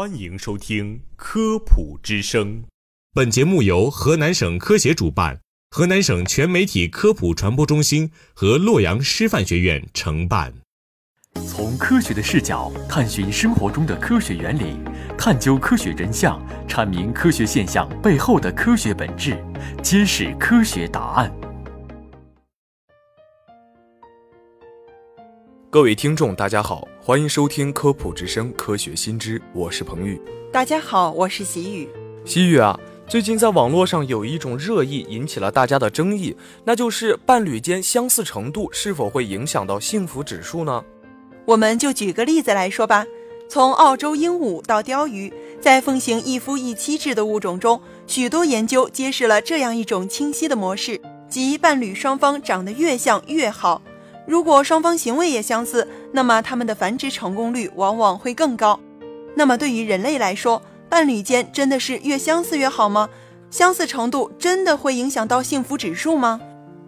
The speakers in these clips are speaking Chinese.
欢迎收听《科普之声》。本节目由河南省科协主办，河南省全媒体科普传播中心和洛阳师范学院承办。从科学的视角探寻生活中的科学原理，探究科学真相，阐明科学现象背后的科学本质，揭示科学答案。各位听众，大家好，欢迎收听《科普之声·科学新知》，我是彭宇。大家好，我是喜雨。喜雨啊，最近在网络上有一种热议引起了大家的争议，那就是伴侣间相似程度是否会影响到幸福指数呢？我们就举个例子来说吧，从澳洲鹦鹉到鲷鱼，在奉行一夫一妻制的物种中，许多研究揭示了这样一种清晰的模式，即伴侣双方长得越像越好。如果双方行为也相似，那么他们的繁殖成功率往往会更高。那么对于人类来说，伴侣间真的是越相似越好吗？相似程度真的会影响到幸福指数吗？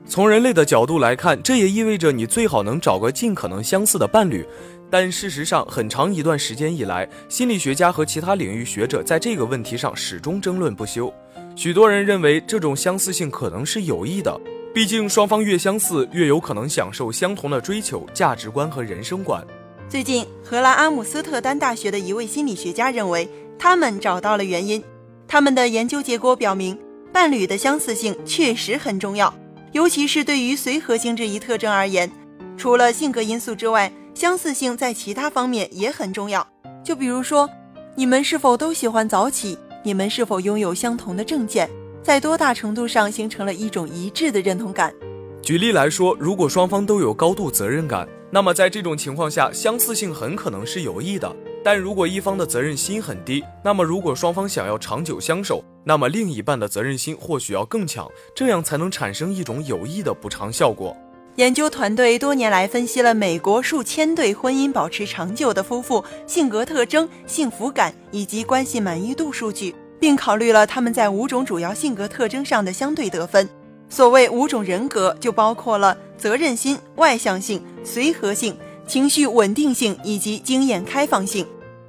从人类的角度来看，这也意味着你最好能找个尽可能相似的伴侣。但事实上，很长一段时间以来，心理学家和其他领域学者在这个问题上始终争论不休。许多人认为这种相似性可能是有益的。毕竟，双方越相似，越有可能享受相同的追求、价值观和人生观。最近，荷兰阿姆斯特丹大学的一位心理学家认为，他们找到了原因。他们的研究结果表明，伴侣的相似性确实很重要，尤其是对于随和性这一特征而言。除了性格因素之外，相似性在其他方面也很重要。就比如说，你们是否都喜欢早起？你们是否拥有相同的证件？在多大程度上形成了一种一致的认同感？举例来说，如果双方都有高度责任感，那么在这种情况下，相似性很可能是有益的。但如果一方的责任心很低，那么如果双方想要长久相守，那么另一半的责任心或许要更强，这样才能产生一种有益的补偿效果。研究团队多年来分析了美国数千对婚姻保持长久的夫妇性格特征、幸福感以及关系满意度数据。并考虑了他们在五种主要性格特征上的相对得分。所谓五种人格，就包括了责任心、外向性、随和性、情绪稳定性以及经验开放性。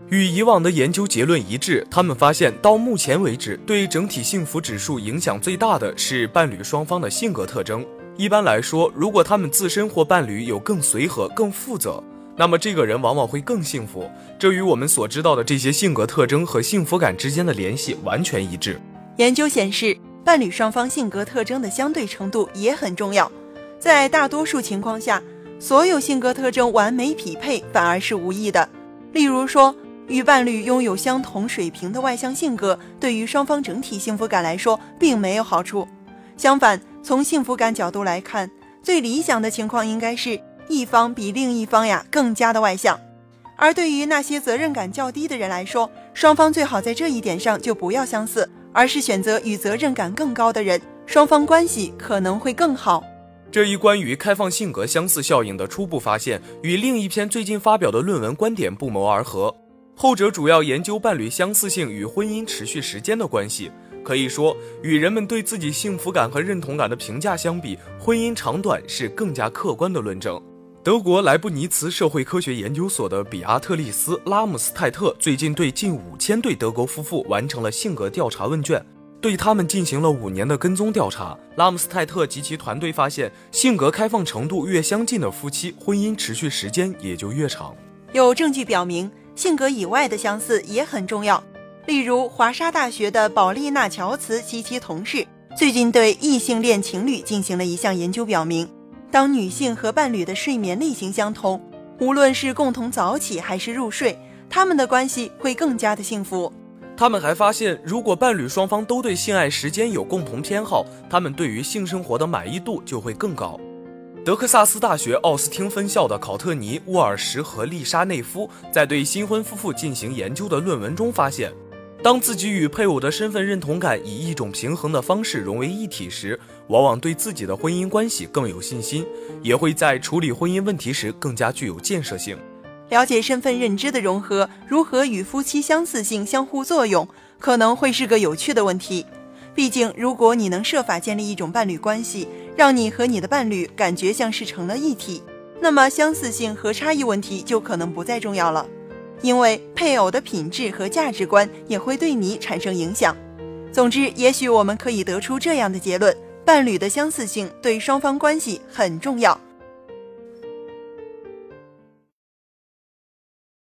与以往的研究结论一致，他们发现到目前为止，对整体幸福指数影响最大的是伴侣双方的性格特征。一般来说，如果他们自身或伴侣有更随和、更负责。那么这个人往往会更幸福，这与我们所知道的这些性格特征和幸福感之间的联系完全一致。研究显示，伴侣双方性格特征的相对程度也很重要。在大多数情况下，所有性格特征完美匹配反而是无益的。例如说，与伴侣拥有相同水平的外向性格，对于双方整体幸福感来说并没有好处。相反，从幸福感角度来看，最理想的情况应该是。一方比另一方呀更加的外向，而对于那些责任感较低的人来说，双方最好在这一点上就不要相似，而是选择与责任感更高的人，双方关系可能会更好。这一关于开放性格相似效应的初步发现，与另一篇最近发表的论文观点不谋而合，后者主要研究伴侣相似性与婚姻持续时间的关系。可以说，与人们对自己幸福感和认同感的评价相比，婚姻长短是更加客观的论证。德国莱布尼茨社会科学研究所的比阿特丽斯·拉姆斯泰特最近对近五千对德国夫妇完成了性格调查问卷，对他们进行了五年的跟踪调查。拉姆斯泰特及其团队发现，性格开放程度越相近的夫妻，婚姻持续时间也就越长。有证据表明，性格以外的相似也很重要。例如，华沙大学的保利娜·乔茨及其同事最近对异性恋情侣进行了一项研究，表明。当女性和伴侣的睡眠类型相同，无论是共同早起还是入睡，他们的关系会更加的幸福。他们还发现，如果伴侣双方都对性爱时间有共同偏好，他们对于性生活的满意度就会更高。德克萨斯大学奥斯汀分校的考特尼·沃尔什和丽莎内夫在对新婚夫妇进行研究的论文中发现。当自己与配偶的身份认同感以一种平衡的方式融为一体时，往往对自己的婚姻关系更有信心，也会在处理婚姻问题时更加具有建设性。了解身份认知的融合如何与夫妻相似性相互作用，可能会是个有趣的问题。毕竟，如果你能设法建立一种伴侣关系，让你和你的伴侣感觉像是成了一体，那么相似性和差异问题就可能不再重要了。因为配偶的品质和价值观也会对你产生影响。总之，也许我们可以得出这样的结论：伴侣的相似性对双方关系很重要。